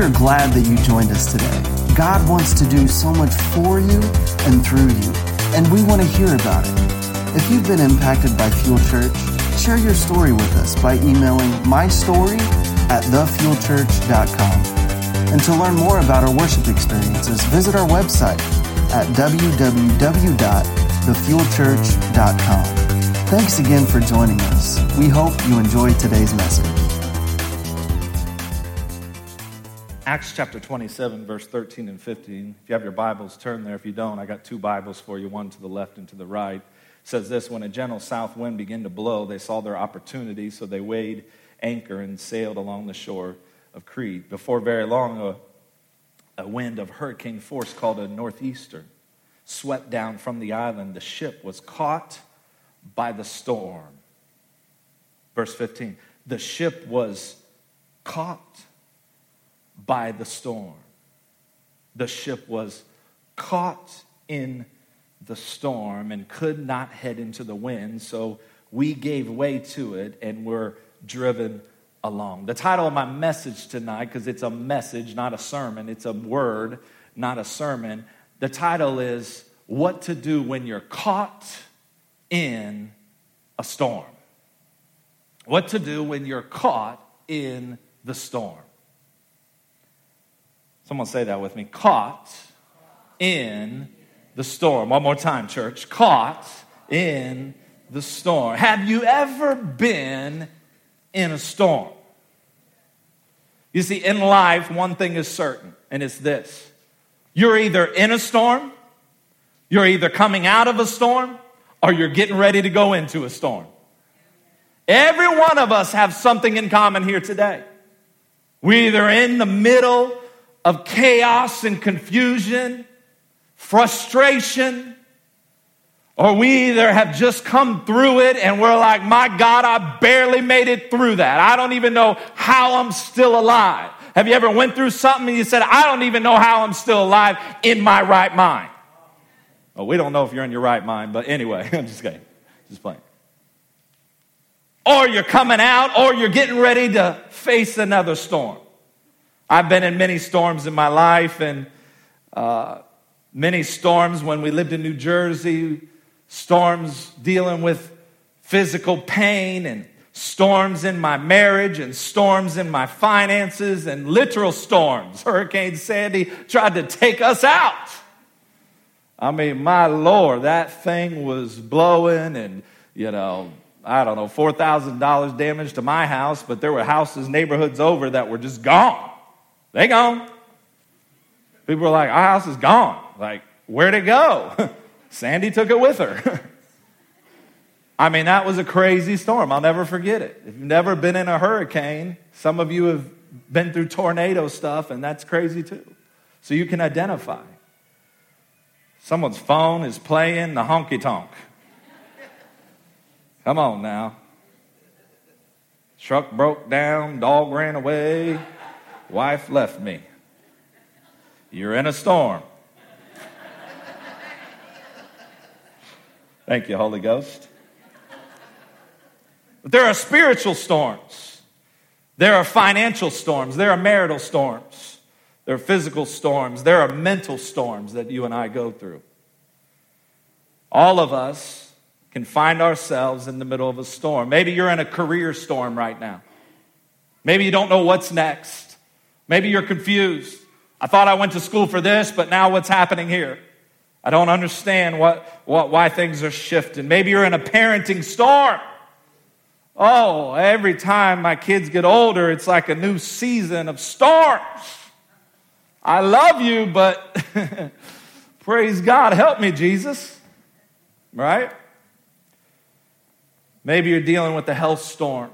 We are glad that you joined us today. God wants to do so much for you and through you, and we want to hear about it. If you've been impacted by Fuel Church, share your story with us by emailing my story at thefuelchurch.com. And to learn more about our worship experiences, visit our website at www.thefuelchurch.com. Thanks again for joining us. We hope you enjoyed today's message. Acts chapter 27, verse 13 and 15. If you have your Bibles, turn there. If you don't, I got two Bibles for you, one to the left and to the right. It says this When a gentle south wind began to blow, they saw their opportunity, so they weighed anchor and sailed along the shore of Crete. Before very long, a, a wind of hurricane force called a northeaster swept down from the island. The ship was caught by the storm. Verse 15 the ship was caught by the storm. The ship was caught in the storm and could not head into the wind, so we gave way to it and were driven along. The title of my message tonight, because it's a message, not a sermon, it's a word, not a sermon. The title is What to Do When You're Caught in a Storm. What to do when you're caught in the storm. Someone say that with me. Caught in the storm. One more time, church. Caught in the storm. Have you ever been in a storm? You see, in life, one thing is certain, and it's this you're either in a storm, you're either coming out of a storm, or you're getting ready to go into a storm. Every one of us have something in common here today. We're either in the middle of chaos and confusion, frustration, or we either have just come through it and we're like, my God, I barely made it through that. I don't even know how I'm still alive. Have you ever went through something and you said, I don't even know how I'm still alive in my right mind? Well, we don't know if you're in your right mind, but anyway, I'm just kidding. Just playing. Or you're coming out, or you're getting ready to face another storm. I've been in many storms in my life, and uh, many storms when we lived in New Jersey, storms dealing with physical pain, and storms in my marriage, and storms in my finances, and literal storms. Hurricane Sandy tried to take us out. I mean, my Lord, that thing was blowing, and, you know, I don't know, $4,000 damage to my house, but there were houses, neighborhoods over that were just gone. They gone. People were like, our house is gone. Like, where'd it go? Sandy took it with her. I mean, that was a crazy storm. I'll never forget it. If you've never been in a hurricane, some of you have been through tornado stuff, and that's crazy too. So you can identify. Someone's phone is playing the honky tonk. Come on now. Truck broke down, dog ran away. Wife left me. You're in a storm. Thank you, Holy Ghost. But there are spiritual storms. There are financial storms. There are marital storms. There are physical storms. There are mental storms that you and I go through. All of us can find ourselves in the middle of a storm. Maybe you're in a career storm right now. Maybe you don't know what's next. Maybe you're confused. I thought I went to school for this, but now what's happening here? I don't understand what, what, why things are shifting. Maybe you're in a parenting storm. Oh, every time my kids get older, it's like a new season of storms. I love you, but praise God, help me, Jesus. Right? Maybe you're dealing with a health storm.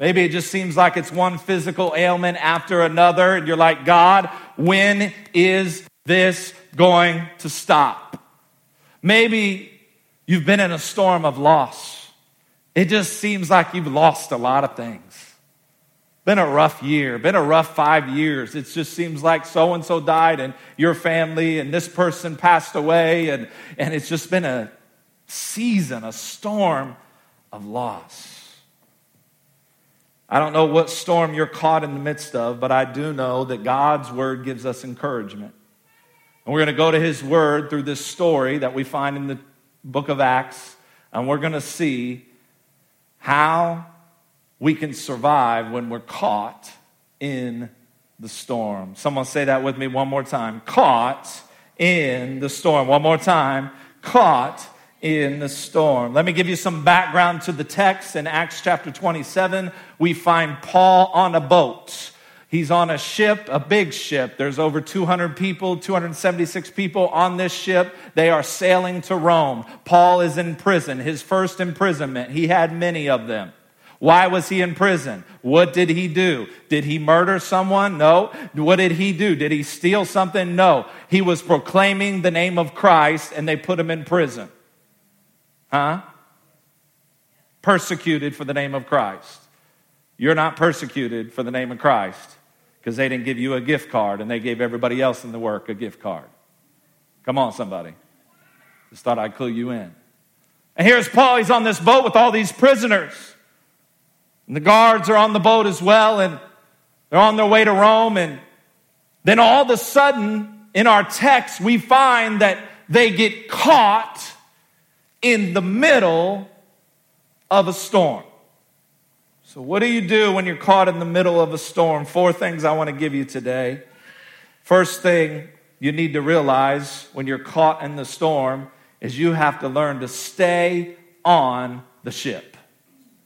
Maybe it just seems like it's one physical ailment after another, and you're like, God, when is this going to stop? Maybe you've been in a storm of loss. It just seems like you've lost a lot of things. Been a rough year, been a rough five years. It just seems like so and so died, and your family, and this person passed away, and, and it's just been a season, a storm of loss. I don't know what storm you're caught in the midst of, but I do know that God's word gives us encouragement. And we're going to go to his word through this story that we find in the book of Acts, and we're going to see how we can survive when we're caught in the storm. Someone say that with me one more time. Caught in the storm. One more time. Caught in the storm. Let me give you some background to the text. In Acts chapter 27, we find Paul on a boat. He's on a ship, a big ship. There's over 200 people, 276 people on this ship. They are sailing to Rome. Paul is in prison, his first imprisonment. He had many of them. Why was he in prison? What did he do? Did he murder someone? No. What did he do? Did he steal something? No. He was proclaiming the name of Christ and they put him in prison. Huh? Persecuted for the name of Christ. You're not persecuted for the name of Christ because they didn't give you a gift card and they gave everybody else in the work a gift card. Come on, somebody. Just thought I'd clue you in. And here's Paul. He's on this boat with all these prisoners. And the guards are on the boat as well, and they're on their way to Rome. And then all of a sudden, in our text, we find that they get caught in the middle of a storm. So, what do you do when you're caught in the middle of a storm? Four things I want to give you today. First thing you need to realize when you're caught in the storm is you have to learn to stay on the ship.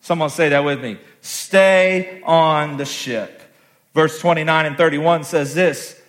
Someone say that with me. Stay on the ship. Verse 29 and 31 says this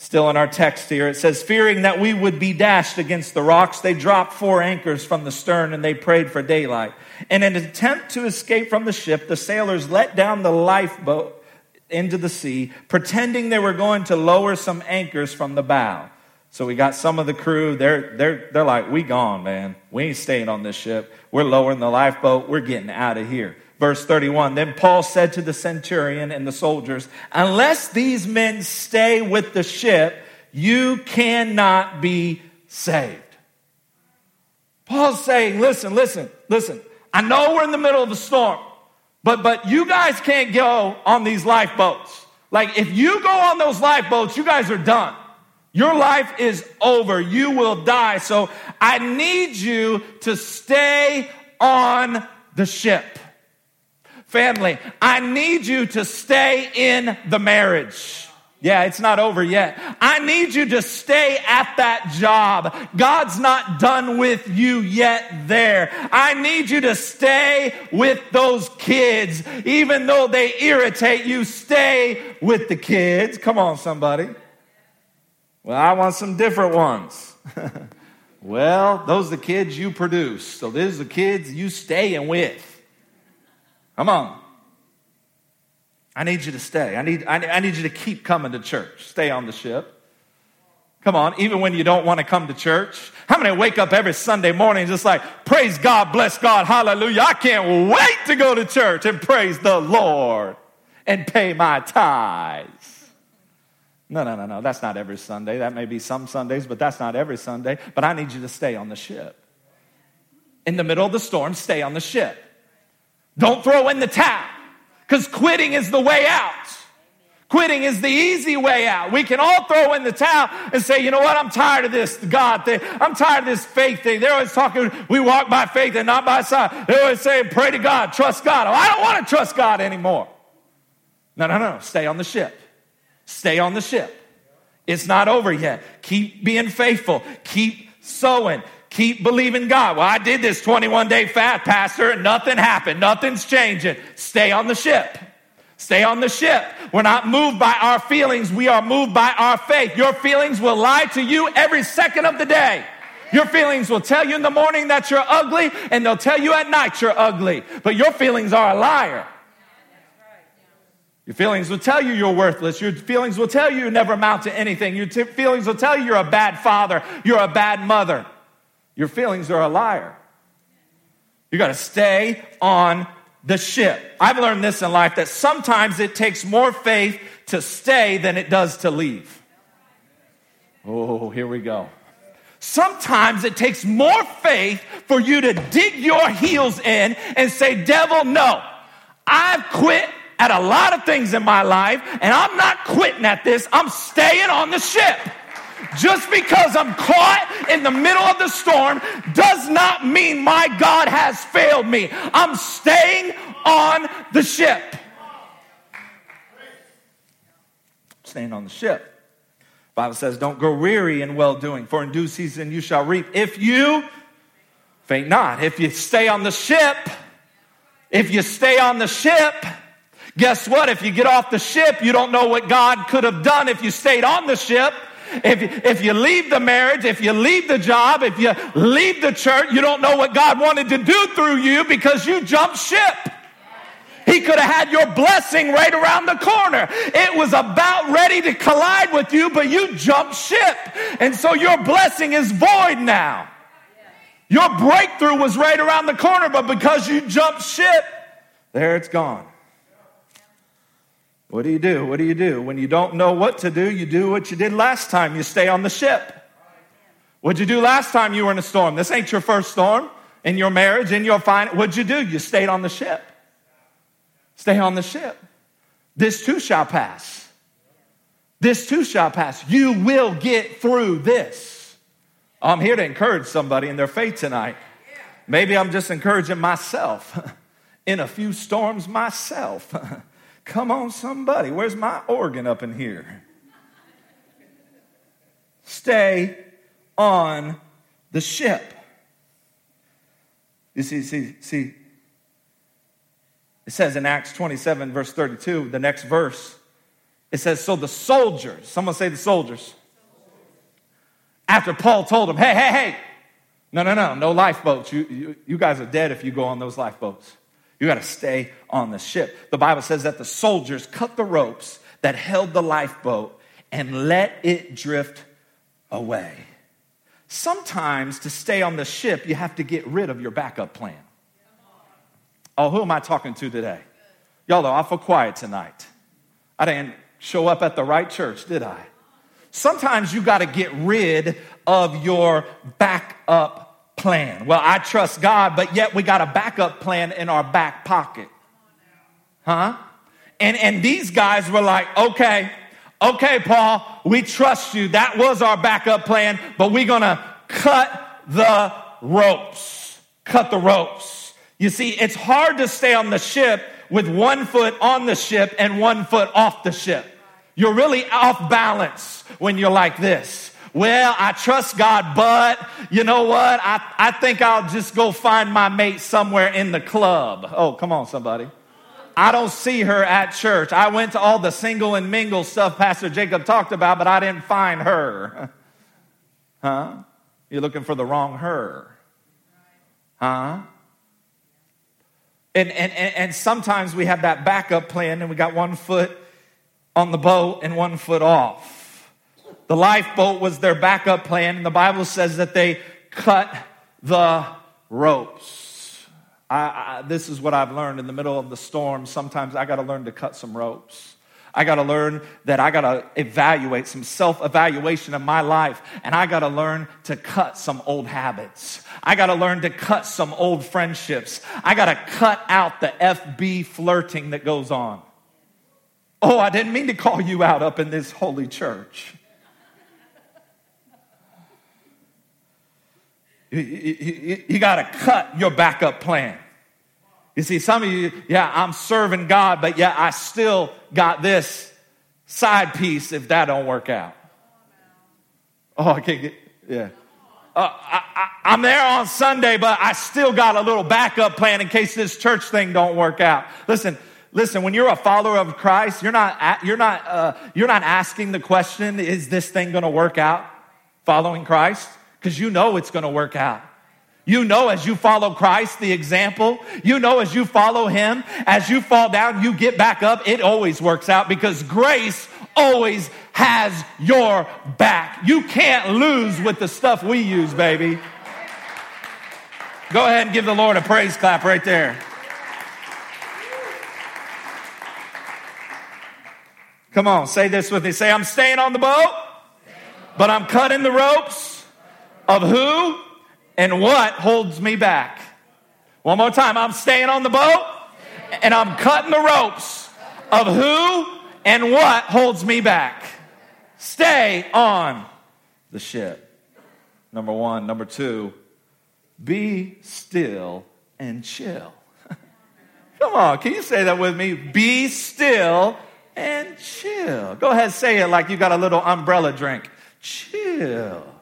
Still in our text here, it says, Fearing that we would be dashed against the rocks, they dropped four anchors from the stern and they prayed for daylight. In an attempt to escape from the ship, the sailors let down the lifeboat into the sea, pretending they were going to lower some anchors from the bow. So we got some of the crew, they're, they're, they're like, We gone, man. We ain't staying on this ship. We're lowering the lifeboat. We're getting out of here. Verse 31 Then Paul said to the centurion and the soldiers, Unless these men stay with the ship, you cannot be saved. Paul's saying, Listen, listen, listen. I know we're in the middle of a storm, but, but you guys can't go on these lifeboats. Like, if you go on those lifeboats, you guys are done. Your life is over. You will die. So I need you to stay on the ship. Family, I need you to stay in the marriage. Yeah, it's not over yet. I need you to stay at that job. God's not done with you yet there. I need you to stay with those kids. Even though they irritate you, stay with the kids. Come on, somebody. Well, I want some different ones. well, those are the kids you produce. So these are the kids you staying with. Come on. I need you to stay. I need, I, I need you to keep coming to church. Stay on the ship. Come on, even when you don't want to come to church. How many wake up every Sunday morning just like, praise God, bless God, hallelujah. I can't wait to go to church and praise the Lord and pay my tithes. No, no, no, no. That's not every Sunday. That may be some Sundays, but that's not every Sunday. But I need you to stay on the ship. In the middle of the storm, stay on the ship. Don't throw in the towel because quitting is the way out. Quitting is the easy way out. We can all throw in the towel and say, you know what? I'm tired of this God thing. I'm tired of this faith thing. They're always talking, we walk by faith and not by sight. They're always saying, pray to God, trust God. Oh, I don't want to trust God anymore. No, no, no. Stay on the ship. Stay on the ship. It's not over yet. Keep being faithful. Keep sowing. Keep believing God. Well, I did this 21 day fast, Pastor, and nothing happened. Nothing's changing. Stay on the ship. Stay on the ship. We're not moved by our feelings. We are moved by our faith. Your feelings will lie to you every second of the day. Your feelings will tell you in the morning that you're ugly, and they'll tell you at night you're ugly. But your feelings are a liar. Your feelings will tell you you're worthless. Your feelings will tell you you never amount to anything. Your t- feelings will tell you you're a bad father. You're a bad mother. Your feelings are a liar. You got to stay on the ship. I've learned this in life that sometimes it takes more faith to stay than it does to leave. Oh, here we go. Sometimes it takes more faith for you to dig your heels in and say, Devil, no. I've quit at a lot of things in my life, and I'm not quitting at this. I'm staying on the ship. Just because I'm caught in the middle of the storm does not mean my God has failed me. I'm staying on the ship. Staying on the ship. Bible says, Don't grow weary in well doing, for in due season you shall reap. If you faint not, if you stay on the ship, if you stay on the ship, guess what? If you get off the ship, you don't know what God could have done if you stayed on the ship. If, if you leave the marriage, if you leave the job, if you leave the church, you don't know what God wanted to do through you because you jumped ship. He could have had your blessing right around the corner. It was about ready to collide with you, but you jumped ship. And so your blessing is void now. Your breakthrough was right around the corner, but because you jumped ship, there it's gone. What do you do? What do you do? When you don't know what to do, you do what you did last time. You stay on the ship. What'd you do last time you were in a storm? This ain't your first storm in your marriage, in your fine. What'd you do? You stayed on the ship. Stay on the ship. This too shall pass. This too shall pass. You will get through this. I'm here to encourage somebody in their faith tonight. Maybe I'm just encouraging myself in a few storms myself. Come on, somebody. Where's my organ up in here? Stay on the ship. You see, see, see. It says in Acts 27, verse 32, the next verse, it says, So the soldiers, someone say the soldiers, after Paul told them, Hey, hey, hey, no, no, no, no lifeboats. You, you, you guys are dead if you go on those lifeboats. You got to stay on the ship. The Bible says that the soldiers cut the ropes that held the lifeboat and let it drift away. Sometimes to stay on the ship, you have to get rid of your backup plan. Oh, who am I talking to today? Y'all are awful quiet tonight. I didn't show up at the right church, did I? Sometimes you got to get rid of your backup plan. Well, I trust God, but yet we got a backup plan in our back pocket. Huh? And, and these guys were like, okay, okay, Paul, we trust you. That was our backup plan, but we're going to cut the ropes. Cut the ropes. You see, it's hard to stay on the ship with one foot on the ship and one foot off the ship. You're really off balance when you're like this. Well, I trust God, but you know what? I, I think I'll just go find my mate somewhere in the club. Oh, come on, somebody. I don't see her at church. I went to all the single and mingle stuff Pastor Jacob talked about, but I didn't find her. Huh? You're looking for the wrong her. Huh? And, and, and sometimes we have that backup plan and we got one foot on the boat and one foot off. The lifeboat was their backup plan, and the Bible says that they cut the ropes. I, I, this is what I've learned in the middle of the storm. Sometimes I got to learn to cut some ropes. I got to learn that I got to evaluate some self evaluation of my life, and I got to learn to cut some old habits. I got to learn to cut some old friendships. I got to cut out the FB flirting that goes on. Oh, I didn't mean to call you out up in this holy church. You, you, got to cut your backup plan. You see, some of you, yeah, I'm serving God, but yeah, I still got this side piece if that don't work out. Oh, I can't get, yeah. Uh, I, am there on Sunday, but I still got a little backup plan in case this church thing don't work out. Listen, listen. When you're a follower of Christ, you're not you're not uh, you're not asking the question: Is this thing going to work out? Following Christ, because you know it's going to work out. You know, as you follow Christ, the example, you know, as you follow Him, as you fall down, you get back up, it always works out because grace always has your back. You can't lose with the stuff we use, baby. Go ahead and give the Lord a praise clap right there. Come on, say this with me. Say, I'm staying on the boat, but I'm cutting the ropes of who and what holds me back. One more time. I'm staying on the boat, and I'm cutting the ropes of who and what holds me back. Stay on the ship. Number one. Number two, be still and chill. Come on, can you say that with me? Be still and chill. Go ahead, say it like you got a little umbrella drink. Chill.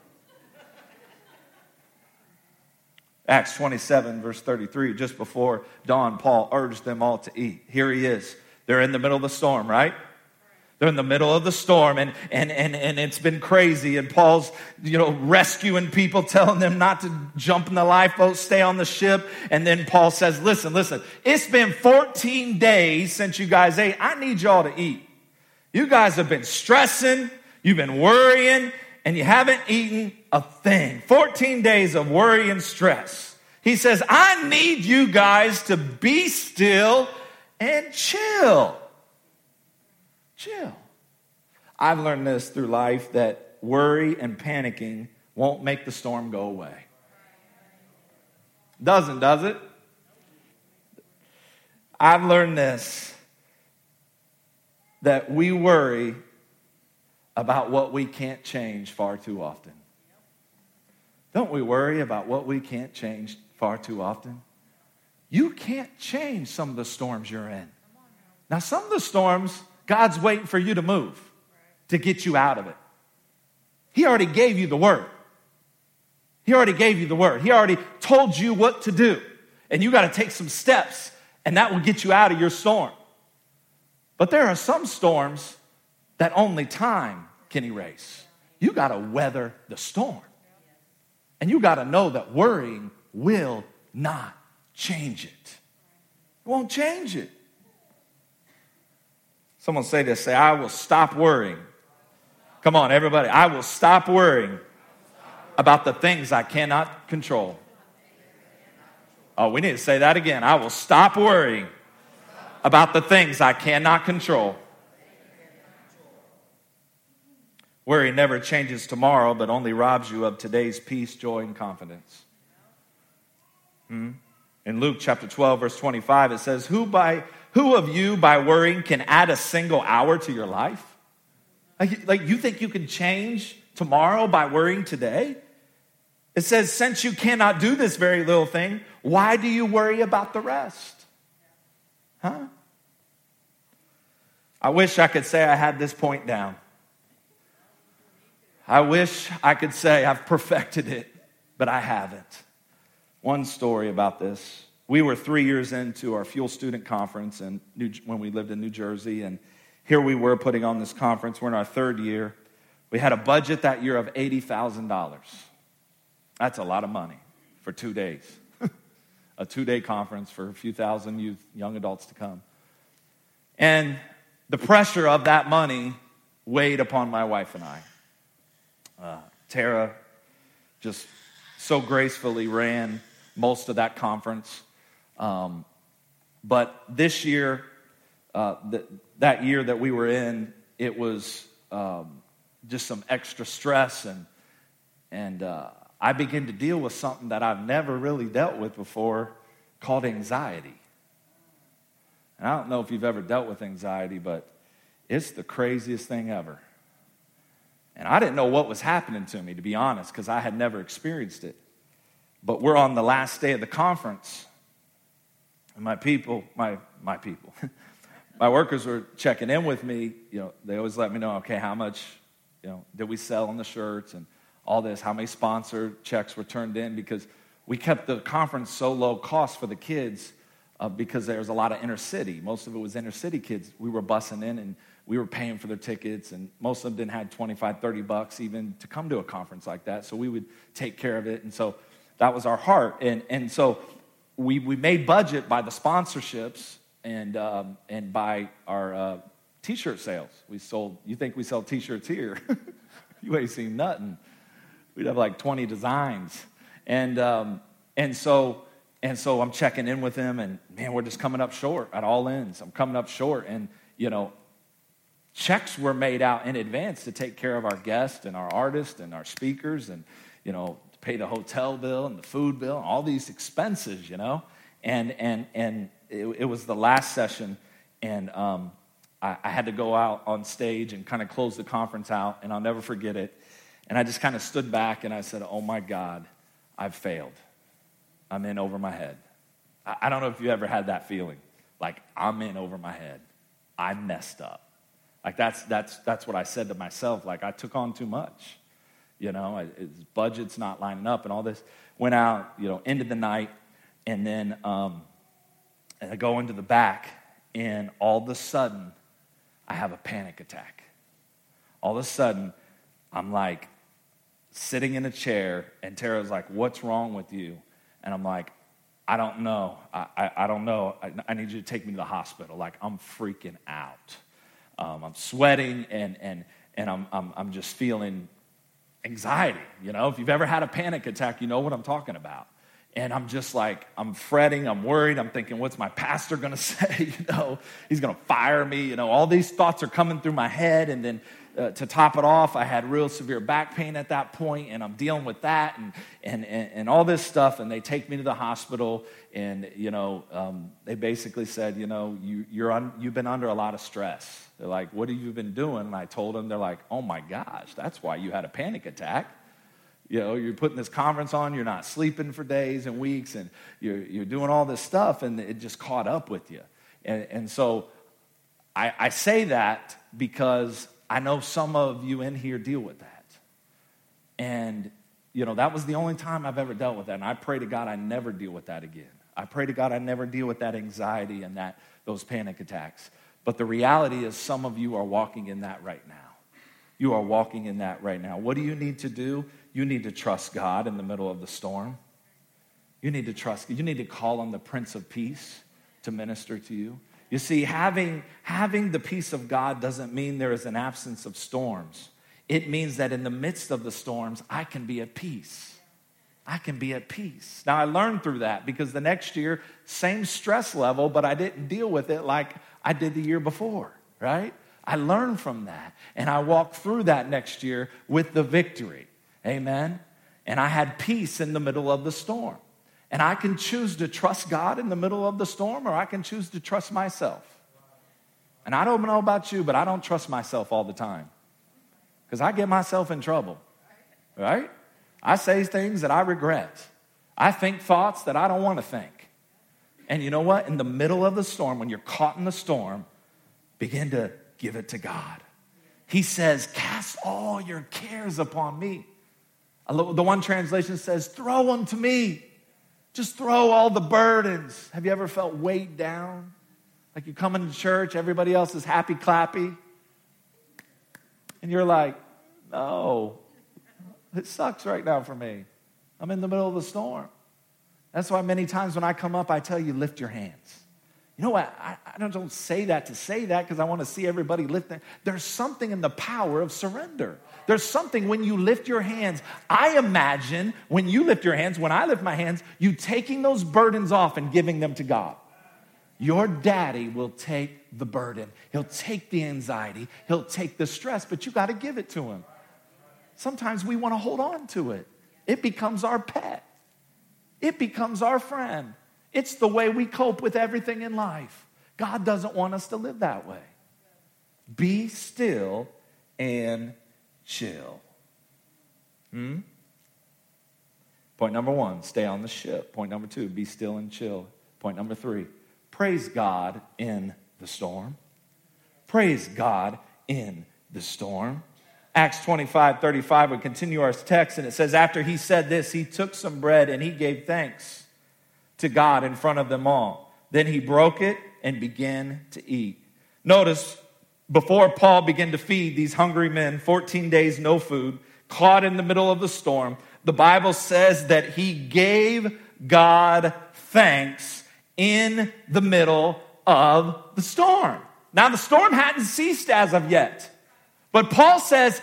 Acts 27, verse 33, just before dawn, Paul urged them all to eat. Here he is. They're in the middle of the storm, right? They're in the middle of the storm and, and, and, and it's been crazy. And Paul's, you know, rescuing people, telling them not to jump in the lifeboat, stay on the ship. And then Paul says, listen, listen, it's been 14 days since you guys ate. I need y'all to eat. You guys have been stressing, you've been worrying, and you haven't eaten a thing. 14 days of worry and stress. He says, I need you guys to be still and chill chill. I've learned this through life that worry and panicking won't make the storm go away. Doesn't, does it? I've learned this that we worry about what we can't change far too often. Don't we worry about what we can't change far too often? You can't change some of the storms you're in. Now, some of the storms God's waiting for you to move to get you out of it. He already gave you the word. He already gave you the word. He already told you what to do. And you got to take some steps, and that will get you out of your storm. But there are some storms that only time can erase. You got to weather the storm. And you got to know that worrying will not change it. It won't change it. Someone say this say, I will stop worrying. Come on, everybody. I will stop worrying about the things I cannot control. Oh, we need to say that again. I will stop worrying about the things I cannot control. Worry never changes tomorrow, but only robs you of today's peace, joy, and confidence. Hmm? In Luke chapter 12, verse 25, it says, Who by who of you, by worrying, can add a single hour to your life? Like, like you think you can change tomorrow by worrying today? It says, since you cannot do this very little thing, why do you worry about the rest? Huh? I wish I could say I had this point down. I wish I could say I've perfected it, but I haven't. One story about this we were three years into our Fuel Student Conference and when we lived in New Jersey, and here we were putting on this conference. We're in our third year. We had a budget that year of $80,000. That's a lot of money for two days. a two day conference for a few thousand youth, young adults to come. And the pressure of that money weighed upon my wife and I. Uh, Tara just so gracefully ran most of that conference. Um, but this year, uh, th- that year that we were in, it was um, just some extra stress, and and uh, I began to deal with something that I've never really dealt with before, called anxiety. And I don't know if you've ever dealt with anxiety, but it's the craziest thing ever. And I didn't know what was happening to me, to be honest, because I had never experienced it. But we're on the last day of the conference, and my people, my, my people, my workers were checking in with me. You know, they always let me know, okay, how much, you know, did we sell on the shirts and all this, how many sponsor checks were turned in because we kept the conference so low cost for the kids uh, because there was a lot of inner city. Most of it was inner city kids. We were bussing in and we were paying for their tickets, and most of them didn't have 25, 30 bucks even to come to a conference like that. So we would take care of it. And so that was our heart. And, and so we, we made budget by the sponsorships and, um, and by our uh, t-shirt sales. We sold, you think we sell t-shirts here? you ain't seen nothing. We'd have like 20 designs. And, um, and so, and so I'm checking in with them and man, we're just coming up short at all ends. I'm coming up short. And, you know, checks were made out in advance to take care of our guests and our artists and our speakers and, you know, pay the hotel bill and the food bill and all these expenses, you know. And, and, and it, it was the last session, and um, I, I had to go out on stage and kind of close the conference out, and I'll never forget it. And I just kind of stood back and I said, Oh my God, I've failed. I'm in over my head. I, I don't know if you ever had that feeling. Like, I'm in over my head. I messed up. Like, that's, that's, that's what I said to myself. Like, I took on too much. You know, his budget's not lining up and all this. Went out, you know, into the night, and then um, and I go into the back, and all of a sudden, I have a panic attack. All of a sudden, I'm like sitting in a chair, and Tara's like, What's wrong with you? And I'm like, I don't know. I, I, I don't know. I, I, need you to take me to the hospital. Like, I'm freaking out. Um, I'm sweating, and, and, and I'm, I'm, I'm just feeling anxiety. You know, if you've ever had a panic attack, you know what I'm talking about. And I'm just like, I'm fretting, I'm worried, I'm thinking, what's my pastor gonna say? You know, he's gonna fire me. You know, all these thoughts are coming through my head. And then uh, to top it off, I had real severe back pain at that point, and I'm dealing with that and, and, and, and all this stuff. And they take me to the hospital, and, you know, um, they basically said, you know, you, you're un, you've been under a lot of stress. They're like, what have you been doing? And I told them, they're like, oh my gosh, that's why you had a panic attack. You know, you're putting this conference on, you're not sleeping for days and weeks, and you're, you're doing all this stuff, and it just caught up with you. And, and so I, I say that because I know some of you in here deal with that. And, you know, that was the only time I've ever dealt with that. And I pray to God I never deal with that again. I pray to God I never deal with that anxiety and that, those panic attacks. But the reality is, some of you are walking in that right now. You are walking in that right now. What do you need to do? You need to trust God in the middle of the storm. You need to trust, you need to call on the Prince of Peace to minister to you. You see, having, having the peace of God doesn't mean there is an absence of storms. It means that in the midst of the storms, I can be at peace. I can be at peace. Now, I learned through that because the next year, same stress level, but I didn't deal with it like I did the year before, right? I learned from that. And I walked through that next year with the victory. Amen. And I had peace in the middle of the storm. And I can choose to trust God in the middle of the storm, or I can choose to trust myself. And I don't know about you, but I don't trust myself all the time because I get myself in trouble, right? I say things that I regret. I think thoughts that I don't want to think. And you know what? In the middle of the storm, when you're caught in the storm, begin to give it to God. He says, Cast all your cares upon me. The one translation says, Throw them to me. Just throw all the burdens. Have you ever felt weighed down? Like you come into church, everybody else is happy clappy. And you're like, no, it sucks right now for me. I'm in the middle of the storm. That's why many times when I come up, I tell you, lift your hands. You know what? I, I don't, don't say that to say that because I want to see everybody lift them. There's something in the power of surrender. There's something when you lift your hands. I imagine when you lift your hands, when I lift my hands, you taking those burdens off and giving them to God. Your daddy will take the burden. He'll take the anxiety. He'll take the stress, but you got to give it to him. Sometimes we want to hold on to it. It becomes our pet. It becomes our friend. It's the way we cope with everything in life. God doesn't want us to live that way. Be still and chill. Hmm? Point number one, stay on the ship. Point number two, be still and chill. Point number three, praise God in the storm. Praise God in the storm. Acts 25, 35 would continue our text, and it says, After he said this, he took some bread and he gave thanks to God in front of them all. Then he broke it and began to eat. Notice, before Paul began to feed these hungry men, 14 days no food, caught in the middle of the storm, the Bible says that he gave God thanks in the middle of the storm. Now, the storm hadn't ceased as of yet. But Paul says,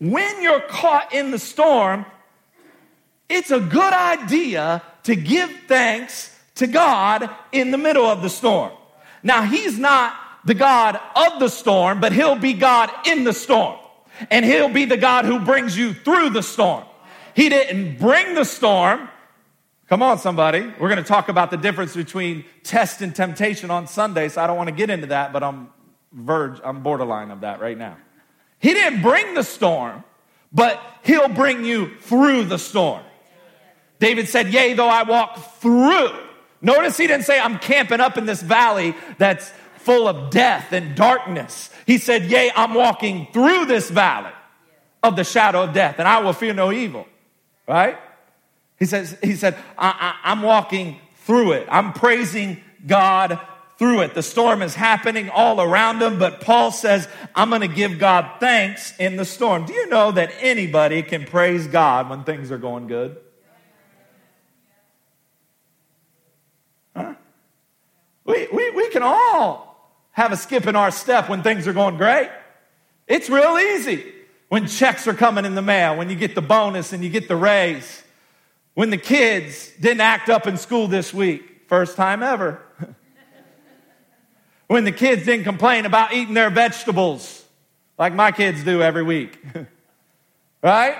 when you're caught in the storm, it's a good idea to give thanks to God in the middle of the storm. Now, He's not the God of the storm, but He'll be God in the storm. And He'll be the God who brings you through the storm. He didn't bring the storm Come on, somebody. We're going to talk about the difference between test and temptation on Sunday, so I don't want to get into that, but I'm verge, I'm borderline of that right now. He didn't bring the storm, but he'll bring you through the storm. David said, Yea, though I walk through. Notice he didn't say, I'm camping up in this valley that's full of death and darkness. He said, Yea, I'm walking through this valley of the shadow of death, and I will fear no evil. Right? He says, he said, I, I, I'm walking through it. I'm praising God through it. The storm is happening all around him, but Paul says, I'm going to give God thanks in the storm. Do you know that anybody can praise God when things are going good? Huh? We, we, we can all have a skip in our step when things are going great. It's real easy when checks are coming in the mail, when you get the bonus and you get the raise, when the kids didn't act up in school this week, first time ever. when the kids didn't complain about eating their vegetables like my kids do every week. right?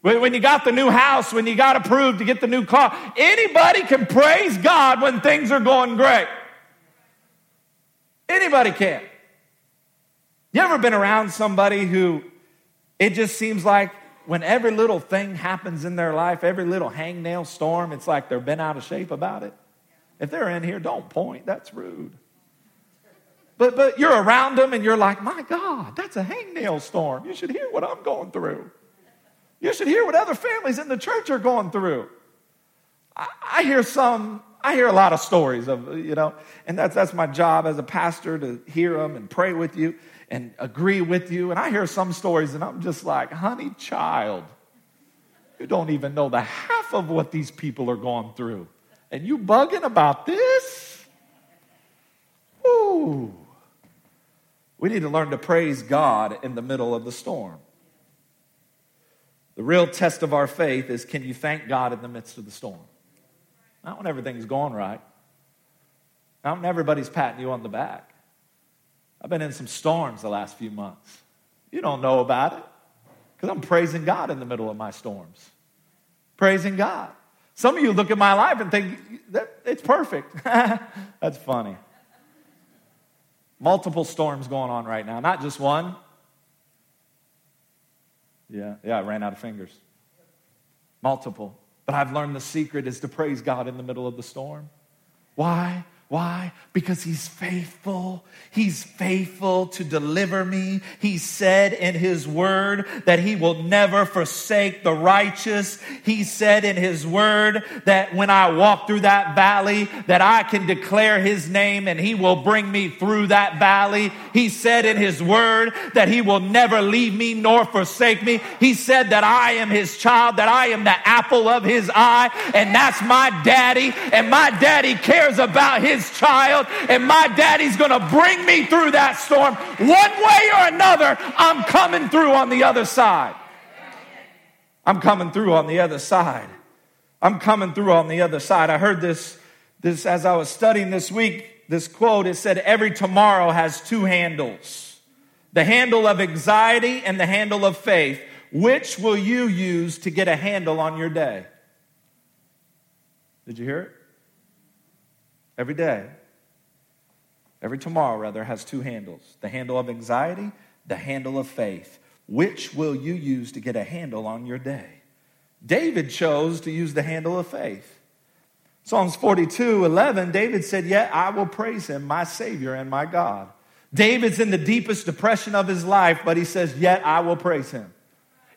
When you got the new house, when you got approved to get the new car, anybody can praise God when things are going great. Anybody can. You ever been around somebody who it just seems like when every little thing happens in their life, every little hangnail storm, it's like they're been out of shape about it? If they're in here, don't point. That's rude. But, but you're around them and you're like, my God, that's a hangnail storm. You should hear what I'm going through. You should hear what other families in the church are going through. I, I hear some, I hear a lot of stories of, you know, and that's, that's my job as a pastor to hear them and pray with you and agree with you. And I hear some stories and I'm just like, honey, child, you don't even know the half of what these people are going through. And you bugging about this? Ooh. We need to learn to praise God in the middle of the storm. The real test of our faith is can you thank God in the midst of the storm? Not when everything's going right. Not when everybody's patting you on the back. I've been in some storms the last few months. You don't know about it because I'm praising God in the middle of my storms. Praising God. Some of you look at my life and think that it's perfect. That's funny. Multiple storms going on right now, not just one. Yeah, yeah, I ran out of fingers. Multiple. But I've learned the secret is to praise God in the middle of the storm. Why? Why? Because he's faithful. He's faithful to deliver me. He said in his word that he will never forsake the righteous. He said in his word that when I walk through that valley, that I can declare his name and he will bring me through that valley. He said in his word that he will never leave me nor forsake me. He said that I am his child, that I am the apple of his eye, and that's my daddy, and my daddy cares about his child, and my daddy's gonna bring me through that storm. One way or another, I'm coming through on the other side. I'm coming through on the other side. I'm coming through on the other side. I heard this, this as I was studying this week, this quote. It said, Every tomorrow has two handles the handle of anxiety and the handle of faith. Which will you use to get a handle on your day? Did you hear it? Every day, every tomorrow, rather, has two handles the handle of anxiety, the handle of faith. Which will you use to get a handle on your day? David chose to use the handle of faith. Psalms 42 11, David said, Yet I will praise him, my Savior and my God. David's in the deepest depression of his life, but he says, Yet I will praise him.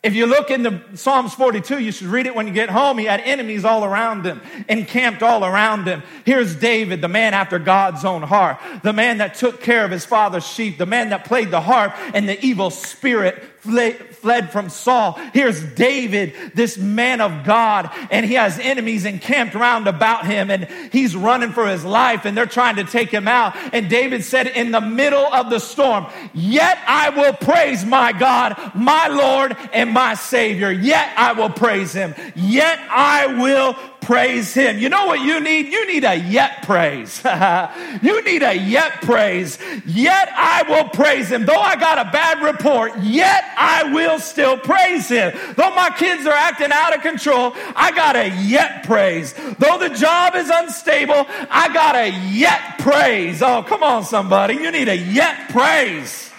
If you look into Psalms 42, you should read it when you get home. He had enemies all around him, encamped all around him. Here's David, the man after God's own heart, the man that took care of his father's sheep, the man that played the harp, and the evil spirit fled from Saul. Here's David, this man of God, and he has enemies encamped round about him, and he's running for his life, and they're trying to take him out. And David said, In the middle of the storm, yet I will praise my God, my Lord, and my Savior. Yet I will praise him. Yet I will praise him. You know what you need? You need a yet praise. you need a yet praise. Yet I will praise him. Though I got a bad report, yet I will still praise him. Though my kids are acting out of control, I got a yet praise. Though the job is unstable, I got a yet praise. Oh, come on, somebody. You need a yet praise.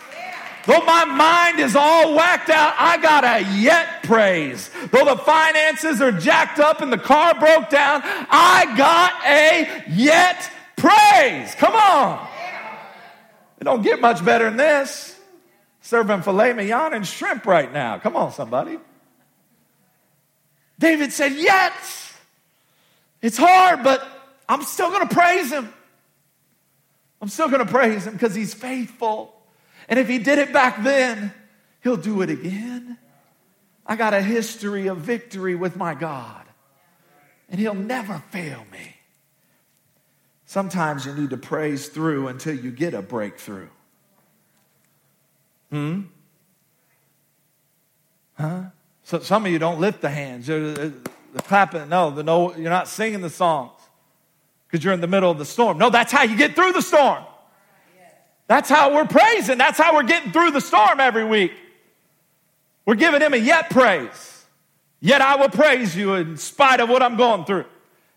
Though my mind is all whacked out, I got a yet praise. Though the finances are jacked up and the car broke down, I got a yet praise. Come on. It don't get much better than this. Serving filet mignon and shrimp right now. Come on, somebody. David said, Yet. It's hard, but I'm still going to praise him. I'm still going to praise him because he's faithful. And if he did it back then, he'll do it again. I got a history of victory with my God, and he'll never fail me. Sometimes you need to praise through until you get a breakthrough. Hmm? Huh? So some of you don't lift the hands. The clapping. No, the no, you're not singing the songs because you're in the middle of the storm. No, that's how you get through the storm. That's how we're praising. That's how we're getting through the storm every week. We're giving him a yet praise. Yet I will praise you in spite of what I'm going through,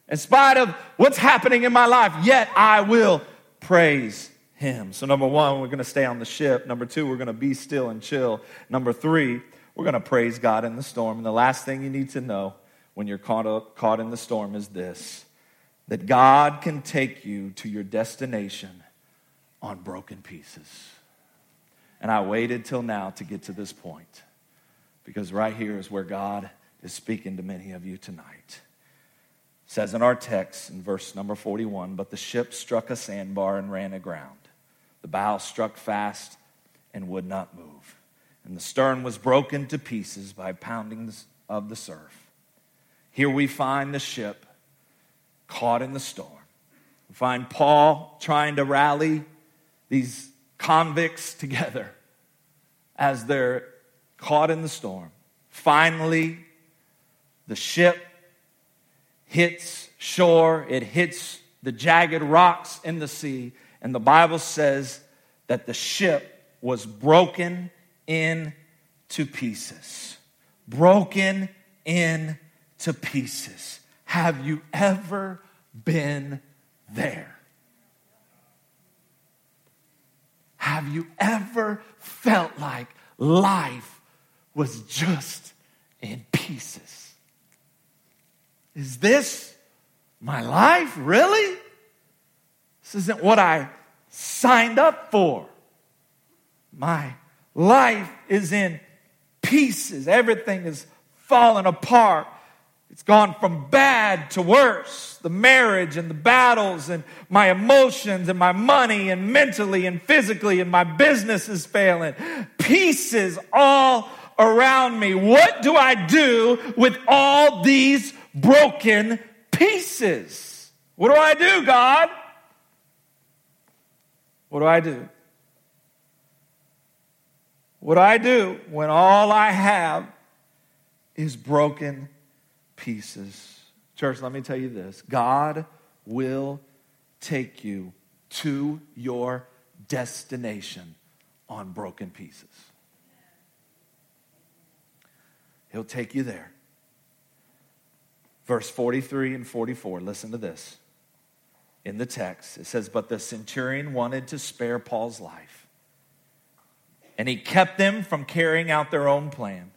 in spite of what's happening in my life. Yet I will praise him. So, number one, we're going to stay on the ship. Number two, we're going to be still and chill. Number three, we're going to praise God in the storm. And the last thing you need to know when you're caught, up, caught in the storm is this that God can take you to your destination on broken pieces. And I waited till now to get to this point because right here is where God is speaking to many of you tonight. It says in our text in verse number 41 But the ship struck a sandbar and ran aground. The bow struck fast and would not move. And the stern was broken to pieces by poundings of the surf. Here we find the ship caught in the storm. We find Paul trying to rally these convicts together as they're caught in the storm. Finally, the ship hits shore, it hits the jagged rocks in the sea, and the Bible says that the ship was broken in to pieces. Broken in to pieces. Have you ever been there? Have you ever felt like life was just in pieces? Is this my life? Really? This isn't what I signed up for. My life is in pieces. Everything is falling apart. It's gone from bad to worse. The marriage and the battles and my emotions and my money and mentally and physically and my business is failing. Pieces all around me. What do I do with all these broken pieces? What do I do, God? What do I do? What do I do when all I have is broken pieces. Church, let me tell you this God will take you to your destination on broken pieces. He'll take you there. Verse 43 and 44, listen to this. In the text, it says, But the centurion wanted to spare Paul's life, and he kept them from carrying out their own plan.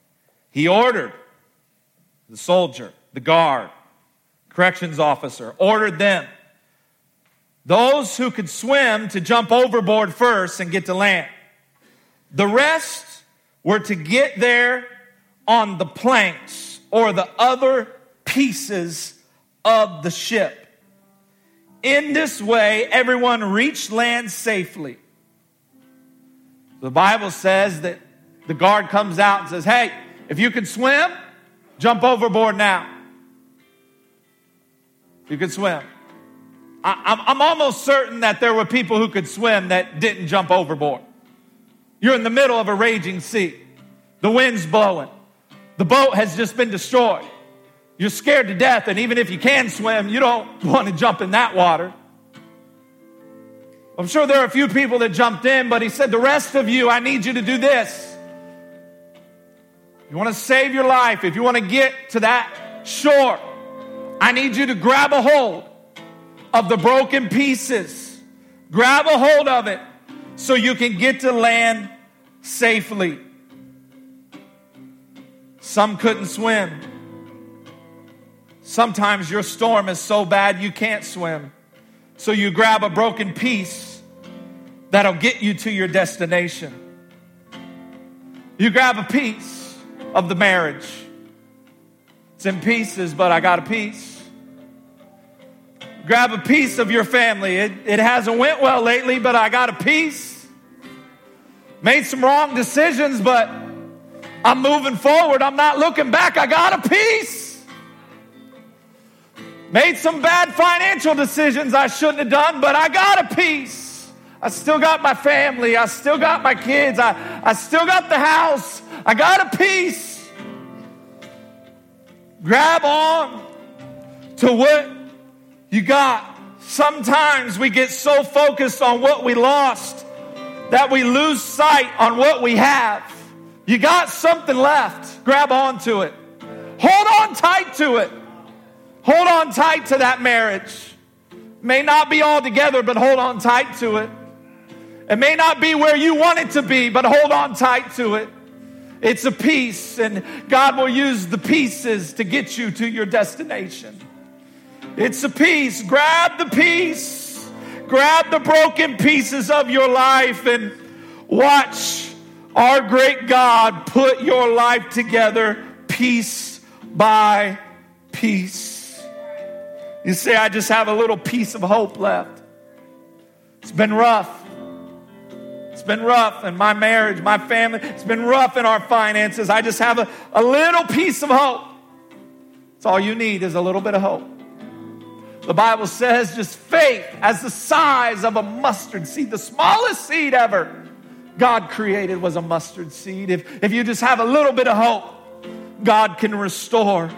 He ordered the soldier, the guard, corrections officer, ordered them, those who could swim, to jump overboard first and get to land. The rest were to get there on the planks or the other pieces of the ship. In this way, everyone reached land safely. The Bible says that the guard comes out and says, Hey, if you can swim, Jump overboard now. You can swim. I, am almost certain that there were people who could swim that didn't jump overboard. You're in the middle of a raging sea. The wind's blowing. The boat has just been destroyed. you're scared to death, and even if you can swim, you don't want to jump in that water. I'm sure there are a few people that jumped in, but he said, The rest of you, I need you to do this. You want to save your life, if you want to get to that shore, I need you to grab a hold of the broken pieces. Grab a hold of it so you can get to land safely. Some couldn't swim. Sometimes your storm is so bad you can't swim. So you grab a broken piece that'll get you to your destination. You grab a piece of the marriage. It's in pieces, but I got a piece. Grab a piece of your family. It, it hasn't went well lately, but I got a piece. Made some wrong decisions, but I'm moving forward. I'm not looking back. I got a piece. Made some bad financial decisions I shouldn't have done, but I got a piece. I still got my family. I still got my kids. I, I still got the house. I got a piece. Grab on to what you got. Sometimes we get so focused on what we lost that we lose sight on what we have. You got something left. Grab on to it. Hold on tight to it. Hold on tight to that marriage. May not be all together, but hold on tight to it. It may not be where you want it to be, but hold on tight to it. It's a piece, and God will use the pieces to get you to your destination. It's a piece. Grab the piece, grab the broken pieces of your life, and watch our great God put your life together piece by piece. You say, I just have a little piece of hope left. It's been rough. It's been rough in my marriage, my family. It's been rough in our finances. I just have a, a little piece of hope. It's all you need is a little bit of hope. The Bible says just faith as the size of a mustard seed, the smallest seed ever God created was a mustard seed. If, if you just have a little bit of hope, God can restore.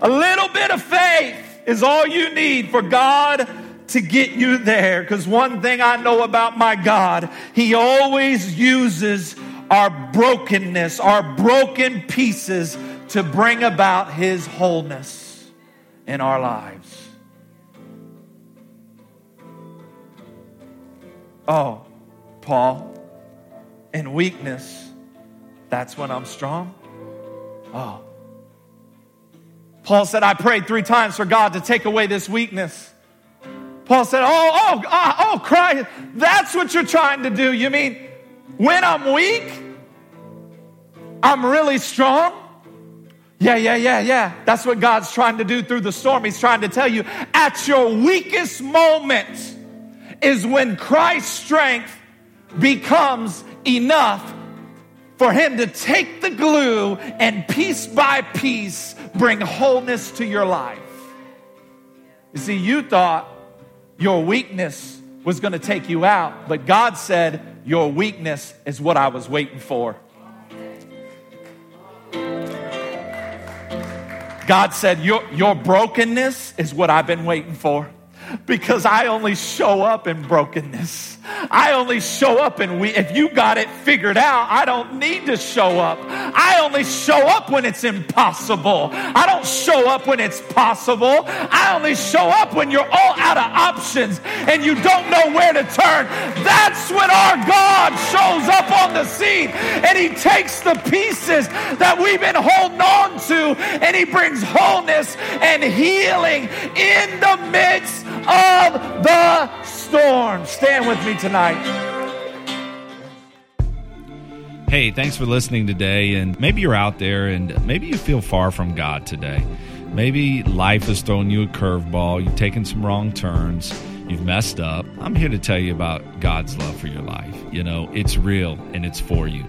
A little bit of faith is all you need for God to get you there. Because one thing I know about my God, He always uses our brokenness, our broken pieces to bring about His wholeness in our lives. Oh, Paul, in weakness, that's when I'm strong. Oh, Paul said, I prayed three times for God to take away this weakness. Paul said, Oh, oh, oh, oh, Christ, that's what you're trying to do. You mean when I'm weak, I'm really strong? Yeah, yeah, yeah, yeah. That's what God's trying to do through the storm. He's trying to tell you at your weakest moment is when Christ's strength becomes enough for him to take the glue and piece by piece bring wholeness to your life. You see, you thought your weakness was going to take you out, but God said, Your weakness is what I was waiting for. God said, Your, your brokenness is what I've been waiting for because I only show up in brokenness. I only show up and we if you got it figured out, I don't need to show up. I only show up when it's impossible. I don't show up when it's possible. I only show up when you're all out of options and you don't know where to turn. That's when our God shows up on the scene and he takes the pieces that we've been holding on to and he brings wholeness and healing in the midst of the storm. Stand with me tonight. Hey, thanks for listening today. And maybe you're out there and maybe you feel far from God today. Maybe life has thrown you a curveball, you've taken some wrong turns, you've messed up. I'm here to tell you about God's love for your life. You know, it's real and it's for you.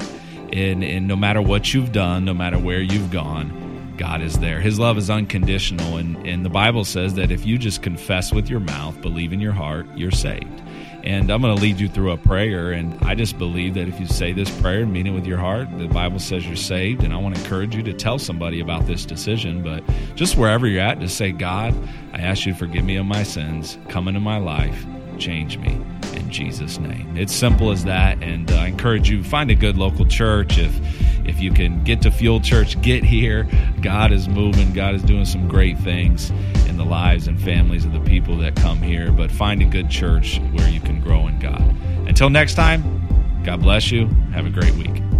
And, and no matter what you've done, no matter where you've gone, God is there. His love is unconditional. And, and the Bible says that if you just confess with your mouth, believe in your heart, you're saved. And I'm going to lead you through a prayer. And I just believe that if you say this prayer and mean it with your heart, the Bible says you're saved. And I want to encourage you to tell somebody about this decision. But just wherever you're at, just say, God, I ask you to forgive me of my sins. Come into my life. Change me in Jesus' name. It's simple as that. And uh, I encourage you, find a good local church. If if you can get to Fuel Church, get here. God is moving. God is doing some great things in the lives and families of the people that come here. But find a good church where you can grow in God. Until next time, God bless you. Have a great week.